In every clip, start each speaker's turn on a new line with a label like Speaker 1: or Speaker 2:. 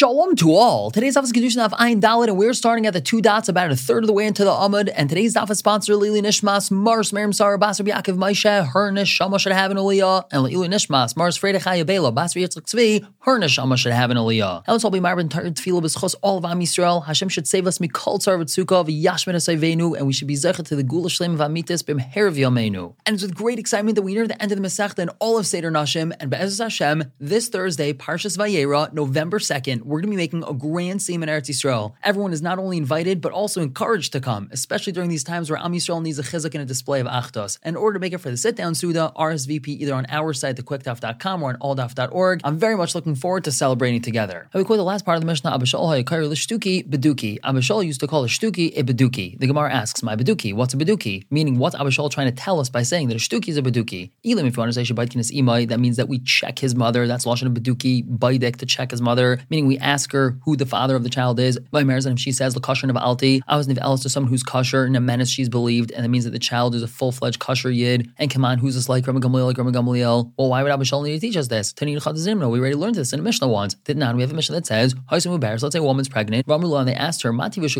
Speaker 1: Shalom to all. Today's daf is Kedushin of Ayin Dalit, and we're starting at the two dots, about a third of the way into the Amud. And today's daf is sponsored Lili Nishmas, Mars Miriam Sarah, Basar Yaakov Maisha, her Neshama should have an Aliyah, and Lili Nishmas, Mars Freda Chaya Bela, Basar Yitzchak Tzvi, her Neshama should have an Aliyah. Now let's all be Marvin Tarid Tefillah B'schos all of Am Yisrael. Hashem should save us Mikol Tzar V'tzukah V'yashmin Asayvenu, and we should be Zechet to the Gula Shlem V'amitis B'mher V'yameinu. And it's with great excitement that we near the end of the Masechta and all of Seder Nashim, and Be'ezus Hashem, this Thursday, Parshas Vayera, November 2nd, we're going to be making a grand in Eretz Yisrael. Everyone is not only invited, but also encouraged to come, especially during these times where Am Yisrael needs a chizuk and a display of achtos. In order to make it for the sit-down Suda, RSVP either on our site, thequickdaf.com, or on alldaf.org. I'm very much looking forward to celebrating together. I we quote the last part of the Mishnah, Abba Shaul ha'yakar l'shtuki beduki. Abba Shaul used to call a shtuki a beduki. The Gemara asks, my beduki, what's a beduki? Meaning, what's Abba Shaul trying to tell us by saying that a shtuki is a beduki? Elim, if you want to say shabbat imai, that means that we check his mother. That's lashon of beduki, baidek, to check his mother, meaning we ask her who the father of the child is. By Merzan, if she says the kosher of alti, I was niv to someone who's kosher, and a menace she's believed, and that means that the child is a full fledged kosher yid. And come on, who's this like Rabbi Gamliel? Well, why would Abba Shaul need to teach us this? Tani We already learned this in a Mishnah once. Did not? We have a Mishnah that says, Let's say a woman's pregnant. and they asked her, Mati what's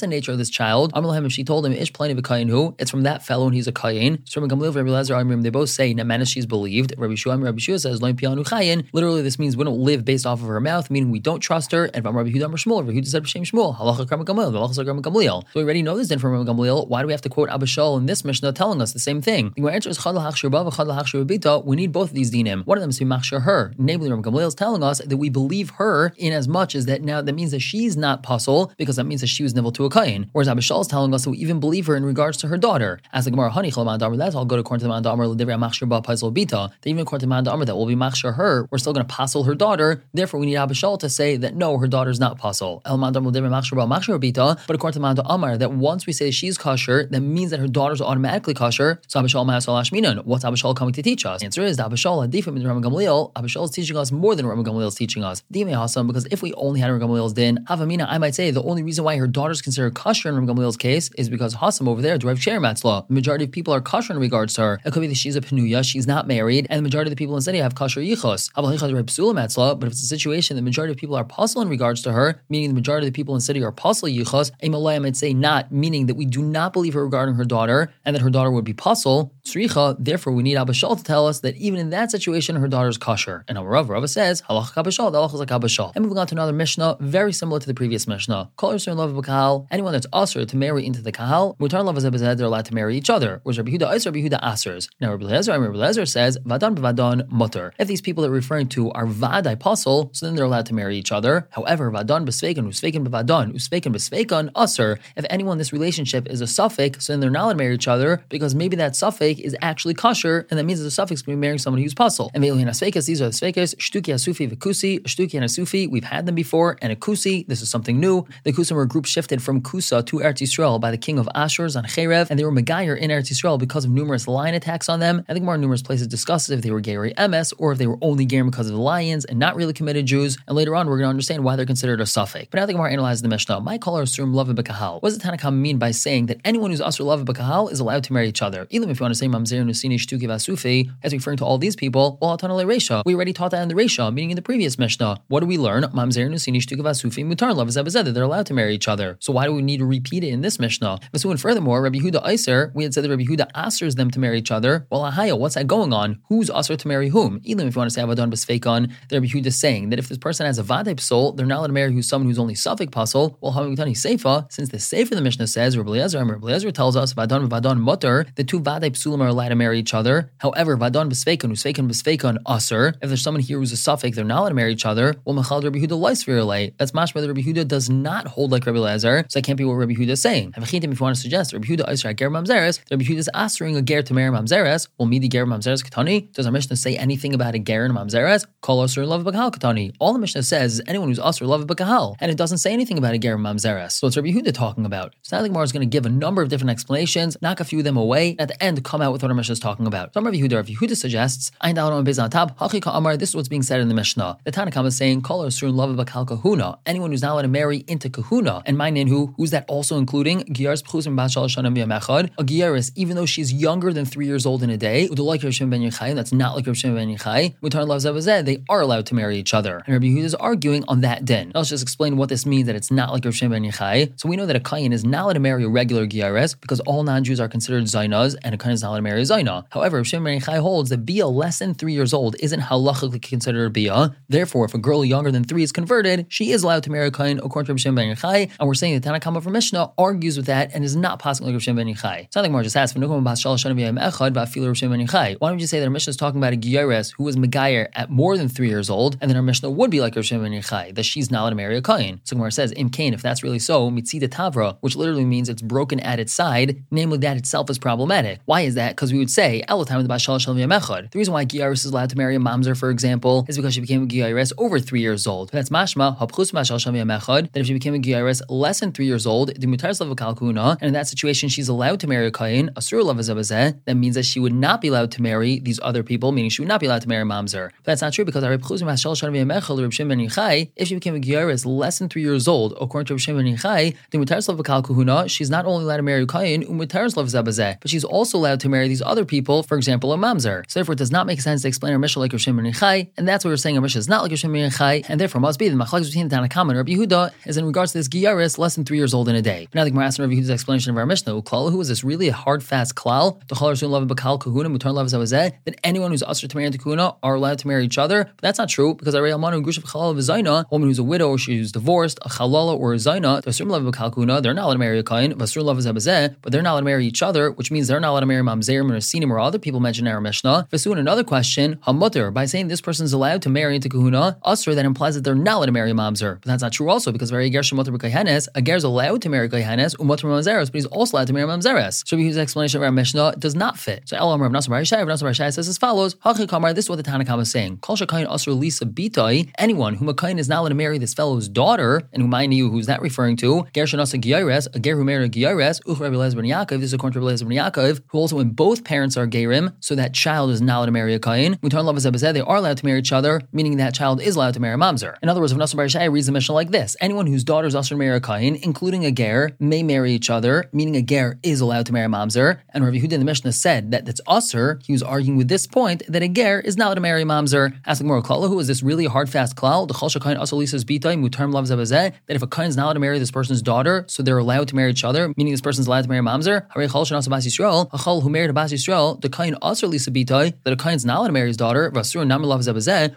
Speaker 1: the nature of this child? Amalahem, if she told him, Ish plenty of a who? It's from that fellow, and he's a kayin. So Rabbi Lezer, they both say, Namanis, she's believed. Rabbi Shuam, Rabbi Shua says, Loin pianu chayin. Literally, this means we don't live based off of her mouth, meaning we don't trust her. And Rabbi Huda Shmuel, Rabbi Huda said B'Shem Shmuel, Halacha Karma Gamliel, Halacha Karma Gamliel. So we already know this then from Rabbi Gamliel. Why do we have to quote Abba Shaul in this Mishnah telling us the same thing? The answer is Chadal Hachshir Bav, Chadal Hachshir Bita. We need both of these dinim. One of them is to machshir her. Namely, Rabbi Gamliel is telling us that we believe her in as much as that now that means that she's not puzzle because that means that she was nivel to a kain. Whereas Abba Shaul is telling us that we even believe her in regards to her daughter. As the Gemara Hani Chalaman Damar, that's all go to according to the Man Damar Ledivra Machshir Ba Puzzle Bita. That even according to Man Damar that will be machshir her, we're still going to puzzle her daughter. Therefore, we need Abba Shaul to say that no, her daughter's not Ba But according to Man Amar, that once we say she's kosher, that means that her daughter's automatically kosher. So Abba Shaul. What's Abba Shaul coming to teach us? The answer is that Abba Shaul Adifim in Gamliel. Is teaching us more than Rabbi Gamliel is teaching us. Because if we only had Rabbi Gamliel's din, I might say the only reason why her daughter's considered kosher in Rabbi Gamliel's case is because Hasam over there derived share law. The majority of people are kosher in regards to her. It could be that she's a penuya, she's not married, and the majority of the people in the city have kosher yichos. But if it's a situation the majority of people are puzzle in regards to her, meaning the majority of the people in the city are puzzle yichos, a malay might say not, meaning that we do not believe her regarding her daughter, and that her daughter would be puzzle. Tzricha, therefore we need Abba Shaul to tell us that even in that situation her daughter is kosher. And Rav Rava says halach Abba Shaul, the halach is like Abba Shaul. And moving on to another Mishnah, very similar to the previous Mishnah. Kol in love of kahal. Anyone that's usher to marry into the kahal, mutar love is they're allowed to marry each other. Whereas Rabbi Huda is Rabbi Huda asers. Now Rabbi Lezer, Rabbi Lezer says vadan b'vadan mutter. If these people that we're referring to are vad apostle, so then they're allowed to marry each other. However, vadan b'sveikan, usveikan b'vadan, usveikan b'sveikan usher. If anyone in this relationship is a suffix, so then they're not allowed to marry each other because maybe that suffix is actually kosher, and that means that the suffix can be marrying someone who's puzzle. And Ve'ilin asveikas, these are the sveikas, shtuki asufi v'kusi, shtuki and asufi, we've had them before, and a kusi, this is something new. The kusim were a group shifted from Kusa to Eretz Yisrael by the king of Ashur Sancheriv, and they were Megayer in Eretz Yisrael because of numerous lion attacks on them. I think more numerous places discusses if they were Geirei Emes or if they were only Gary because of the lions and not really committed Jews. And later on, we're going to understand why they're considered a suffix. But now I think more analyze the Mishnah. My caller assume love bakahal. What does the Tanna mean by saying that anyone who's asur love bakahal is allowed to marry each other? Even if you want to say mamzer nusini shtuki vasufi, as referring to all these people, well, Resha. We already taught that in the Resha, meaning in the previous Mishnah. What do we learn? Mamzer nusini shtuki vasufi mutar love they're allowed to marry each other. So why do we need to repeat it in this Mishnah? And furthermore, Rabbi Huda Iser, we had said that Rabbi Huda asers them to marry each other. Well, Ahaya, what's that going on? Who's aser to marry whom? Even if you want to say Avadon Besfekon, the Rabbi Huda is saying that if this person has a Vadep soul, they're not allowed to marry who's someone who's only Suffolk puzzle. Well, Hamikutani Seifa, since the Seifa the Mishnah says, Rabbi Eliezer, Rabbi Eliezer tells us, Vadon Vadon Mutter, the two Vadep Sulam are allowed to marry each other. However, Vadon Besfekon, Usfekon Besfekon aser, if there's someone here who's a Suffolk, they're not allowed to marry each other. Well, Machal Rabbi Huda Leisvirale. That's mashma that Rabbi Huda does not hold like Rabbi Eliezer, so that can't be what Rabbi Huda is saying. If you want to suggest Rabbi Huda Isra Ger Mamzeres, Rabbi Huda is answering a Ger to marry Mamzeres. Well, me the Ger Mamzeres Katani. Does our Mishnah say anything about a Ger and Mamzeres? Call Asur Love Bakahal Katani. All the Mishnah says anyone who's Asur Love Bakahal, and it doesn't say anything about a Ger Mamzeres. So it's Rabbi Huda talking about. So now the Gemara is going to give a number of different explanations, knock a few of them away, at the end come out with what our Mishnah is talking about. Some Rabbi Huda, Rabbi Huda suggests, this is what's being said in the Mishnah. The Tanna is saying, Call Asur Love Bakal Kahuna. Anyone who's not allowed to marry into kahuna. And my who who's that also including? Giyar's Pchusim Yamachad. A Giyaris, even though she's younger than three years old in a day, like Rav ben Yochai, that's not like Rav ben Yochai. They are allowed to marry each other. And Rabbi Yehuda arguing on that din. Let's just explain what this means that it's not like Rav Shimon ben Yochai. So we know that a Kayin is not allowed to marry a regular Gyares because all non-Jews are considered Zainas and a Kayin is not allowed to marry a Zaina. However, Rav Shimon ben Yochai holds that Bia less than three years old isn't halachically considered a Bia. Therefore, if a girl younger than three is converted, she is allowed to marry a Kayin according to Rav Shimon ben Yochai. And we're saying that Tanakama from Mishnah argues with that and is not possible like Rav Shimon ben Yochai. Something more just asked, Why don't you say that our Mishnah is talking about a Gyares who was Megayer at more than three years old, and then our Mishnah would be like Rav Shimon that she's not allowed to marry a Kain. So Gemara says, Im Kain, if that's really so, Mitzida Tavra, which literally means it's broken at its side, namely that itself is problematic. Why is that? Because we would say, time the Bashal The reason why Gyaris is allowed to marry a Mamzer, for example, is because she became a Gyaris over three years old. That's mashma, that if she became a Gyaris less than three years old, the Mutar Kalkuna, and in that situation she's allowed to marry a Kain, Asur that means that she would not be allowed to marry these other people, meaning she would not be allowed to marry Mamzer. But that's not true because if she became a Gyaris less than three years old, according to Rav Shimon Yochai, the Mutar Kahuna, she's not only allowed to marry Kain, but she's also allowed to marry these other people, for example, a Mamzer. So therefore, it does not make sense to explain our Mishnah like Rav Shimon Yochai, and that's why we're saying our Mishnah is not like Rav Shimon Yochai, and therefore must be the Machlokes between the Tanakam and Rabbi Yehuda is in regards to this Gyaris less than three years old in a day. But now the Gemara asks Rabbi Yehuda's explanation of our Mishnah, Uklal, who is this really a hard, fast klal? That anyone who's usher to marry into Kahuna are allowed to marry each other, but that's not true because Ari Almanu Grush of A woman who's a widow or she's divorced, a Chalala or a Zaina, to a certain level of Kalkuna, they're not allowed to marry a Kain, v'asur love is but they're not allowed to marry each other, which means they're not allowed to marry Mamzerim or Asinim or other people mentioned in our Mishnah. Vasu, another question, Hamutter, by saying this person's allowed to marry into Kahuna, Usr, that implies that they're not allowed to marry a Mamzer. But that's not true also because very Ger Shemotter B'Kayhenes, a Ger is allowed to marry Kayhenes, Umotter Mamzeres, but he's also allowed to marry Mamzeres. So his explanation of our Mishnah does not fit. So Elam Rav Barishai, Rav Barishai says as follows, Hachi Kamar, this is what the Tanna is saying. Kol Shakayin Usr Lisa Bitai, anyone whom a Kain is not allowed to marry this fellow's daughter, and who mind you, who's that referring to? Ger Shanasa Gyares, a Ger who married a Gyares, Uch Rabbi ben Yaakov, this is according to Rabbi ben Yaakov, who also when both parents are Gerim, so that child is not allowed to marry a Kain. Mutar Lava they are allowed to marry each other, meaning that child is allowed to marry a Mamzer. In other words, if Nasr Barishai reads the mission like this, anyone whose daughter is also marry a Kain, including a Ger, may marry each other, meaning a Ger is allowed to marry a Mamzer. And Rabbi Yehuda in the Mishnah said that that's Usr, he was arguing with this point that a Ger is not allowed to marry a Mamzer. Asking more who is this really hard fast klal? The Chal Shakain Asr Lisa's Bitai, Mutar Lava that if a Kain is not allowed to marry this person's daughter, so they're allowed to marry each other, meaning this person's allowed to marry a Mamzer, Hare Bas Yisrael, a Chal who married a Bas Yisrael, the Kain Asr Lisa Bitai, that a Kain's not allowed to marry his daughter, Vasur Nami Lava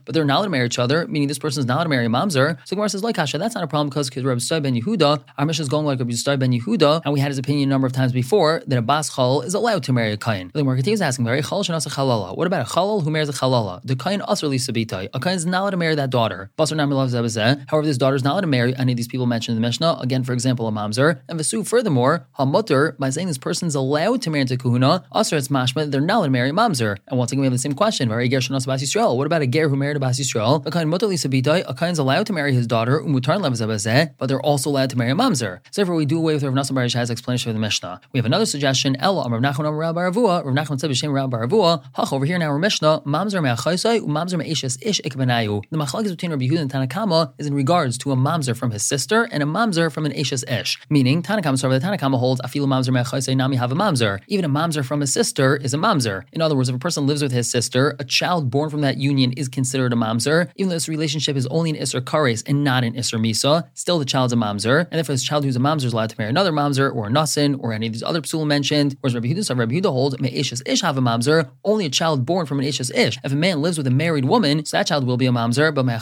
Speaker 1: but they're not allowed to marry each other, meaning this person's not allowed to marry a Mamzer. So Gemara says, like Kasha, that's not a problem because Rabbi Dostai ben Yehuda, our mission is going like Rabbi Dostai ben Yehuda, and we had his opinion a number of times before that a Bas Chal is allowed to marry a Kain. The Gemara continues asking, What about a Chalal who marries a Chalala? The Kain Asr Lisa Bitai. A Kain is not allowed to marry that daughter. However, this daughter is not allowed to marry any of these people mentioned in the Mishnah. Again, for example, a Mamzer. And Vasu, furthermore, Hamutter, by saying this person's allowed to marry into Kuhuna, Asr it's mashma, they're not allowed to marry a Mamzer. And once again, we have the same question. What about a Ger who married a Bas Yisrael? A a Kain's allowed to marry his daughter, Umutar Levazabazeh, but they're also allowed to marry a Mamzer. So therefore, we do away with Rav Nassim Barishai's explanation of the Mishnah. We have another suggestion. El Rav Nachman Rabbah bar Avuha, Rav Nachman said B'Shem Rabbah bar Avuha, Hach over here in our Mishnah, Mamzer Me'achaisai, Mamzer Me'ishes Ish Ikbenayu. The machlokes between Rabbi Yehuda and Tanakama is in regards to a Mamzer from his sister and a Mamzer from an Ishes Ish. Meaning, Tanakama, sorry, the Tanakama holds, Afilu Mamzer Me'achaisai Nami have a Mamzer. Even a Mamzer from his sister is a Mamzer. In other words, if a person lives with his sister, a child born from that union is considered a mamzer, even though this relationship is only an isser kares and not an isser misa. Still, the child's a mamzer, and therefore this child who's a mamzer is allowed to marry another mamzer or a nasin or any of these other psul mentioned. Whereas Rabbi Yehuda, Rabbi Yehuda holds may ishas ish have a mamzer, only a child born from an ishas ish. If a man lives with a married woman, so that child will be a mamzer, but may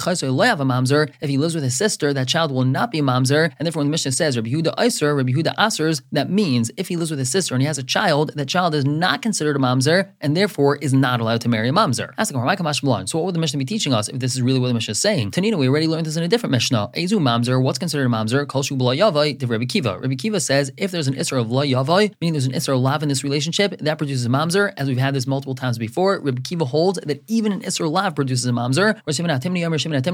Speaker 1: a mamzer. If he lives with his sister, that child will not be a mamzer, and therefore when the Mishnah says Rabbi Yehuda iser, Rabbi Yehuda asers, that means if he lives with his sister and he has a child, that child is not considered a mamzer and therefore is not allowed to marry a mamzer. Asking, so what would the Mishnah be teaching us if this is really what the Mishnah is saying? Tanina, we already learned this in a different Mishnah. Ezu mamzer, what's considered a mamzer? Kol shu yavai, Rabbi Kiva. Rabbi Kiva says if there's an isra of la yavai, meaning there's an isra of lav in this relationship, that produces a mamzer. As we've had this multiple times before, Rabbi Kiva holds that even an isra lav produces a mamzer. Or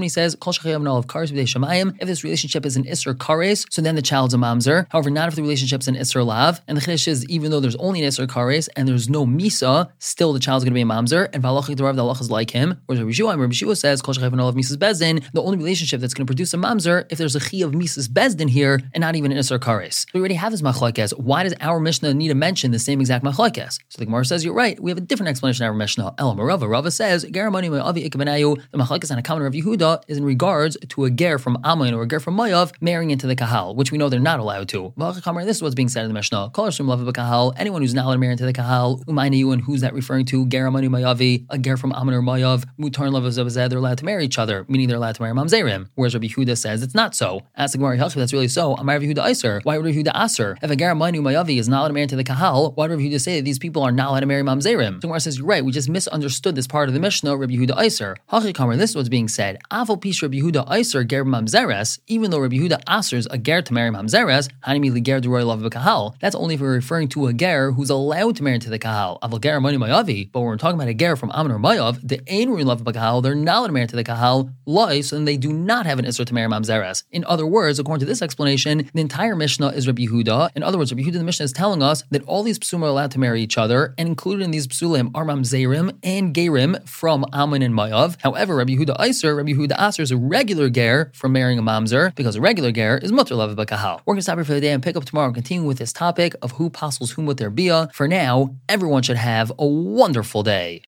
Speaker 1: Atimni says kol shachayam of kares shamayim. If this relationship is an isra kares, so then the child's a mamzer. However, not if the relationship's an isra lav. And the chiddush is even though there's only an isra kares and there's no misa, still the child's going to be a mamzer. And valachik the rav the is like him. Whereas Rabbi Shua, says kol shachayam of misas beis din, the only relationship that's going to produce a mamzer if there's a chi of misas beis din here and not even an Isser Kares. We already have this machlekes. Why does our Mishnah need to mention the same exact machlekes? So the Gemara says, you're right. We have a different explanation in our Mishnah. El Marava. Rava says, Garamani Avi Ikbenayu, the machlekes on a common of Yehuda Is in regards to a ger from Ammon or a ger from Mayav marrying into the Kahal, which we know they're not allowed to. This is what's being said in the Mishnah. Anyone who's not allowed to marry into the Kahal, Umayna and who's that referring to? Ger Amani Mayavi, a ger from Ammon or Mayav, Mutar and they're allowed to marry each other, meaning they're allowed to marry Mamzerim. Whereas Rabbi Huda says it's not so. Ask the Gemara, that's really so. Amar Rabbi Huda Iser. Why would Rabbi Huda Aser? If a ger Amani Mayavi is not allowed to marry into the Kahal, why would Rabbi Huda say that these people are not allowed to marry Mamzerim? So Gemara says, you're right, we just misunderstood this part of the Mishnah, Rabbi Huda Iser. Hachikamer, this is what's being said. Aval Pish Rabbi Huda Iser ger Mamzeres, even though Rabbi Huda Aser's a ger to marry Mamzeres, Hanimi ger Roy Love Kahal. That's only if we're referring to a ger who's allowed to marry into the Kahal. Aval ger Amani Mayavi. But when we're talking about a ger from Amon or Mayav, the Ein Roy Love Kahal, they're not allowed to marry into the Kahal, lies, and they do not have an Isser to marry Mamzeres. In other words, according to this explanation, the entire Mishnah is Rabbi Yehuda. In other words, Rabbi Yehuda the Mishnah is telling us that all these psulim are allowed to marry each other, and included in these psulim are Mamzerim and Gerim from Ammon and Mayav. However, Rabbi Yehuda Iser, Rabbi Yehuda Aser is a regular ger from marrying a Mamzer, because a regular ger is Mutter Lev Bakahal. We're going to stop here for the day and pick up tomorrow and continue with this topic of who apostles whom with their bia. For now, everyone should have a wonderful day.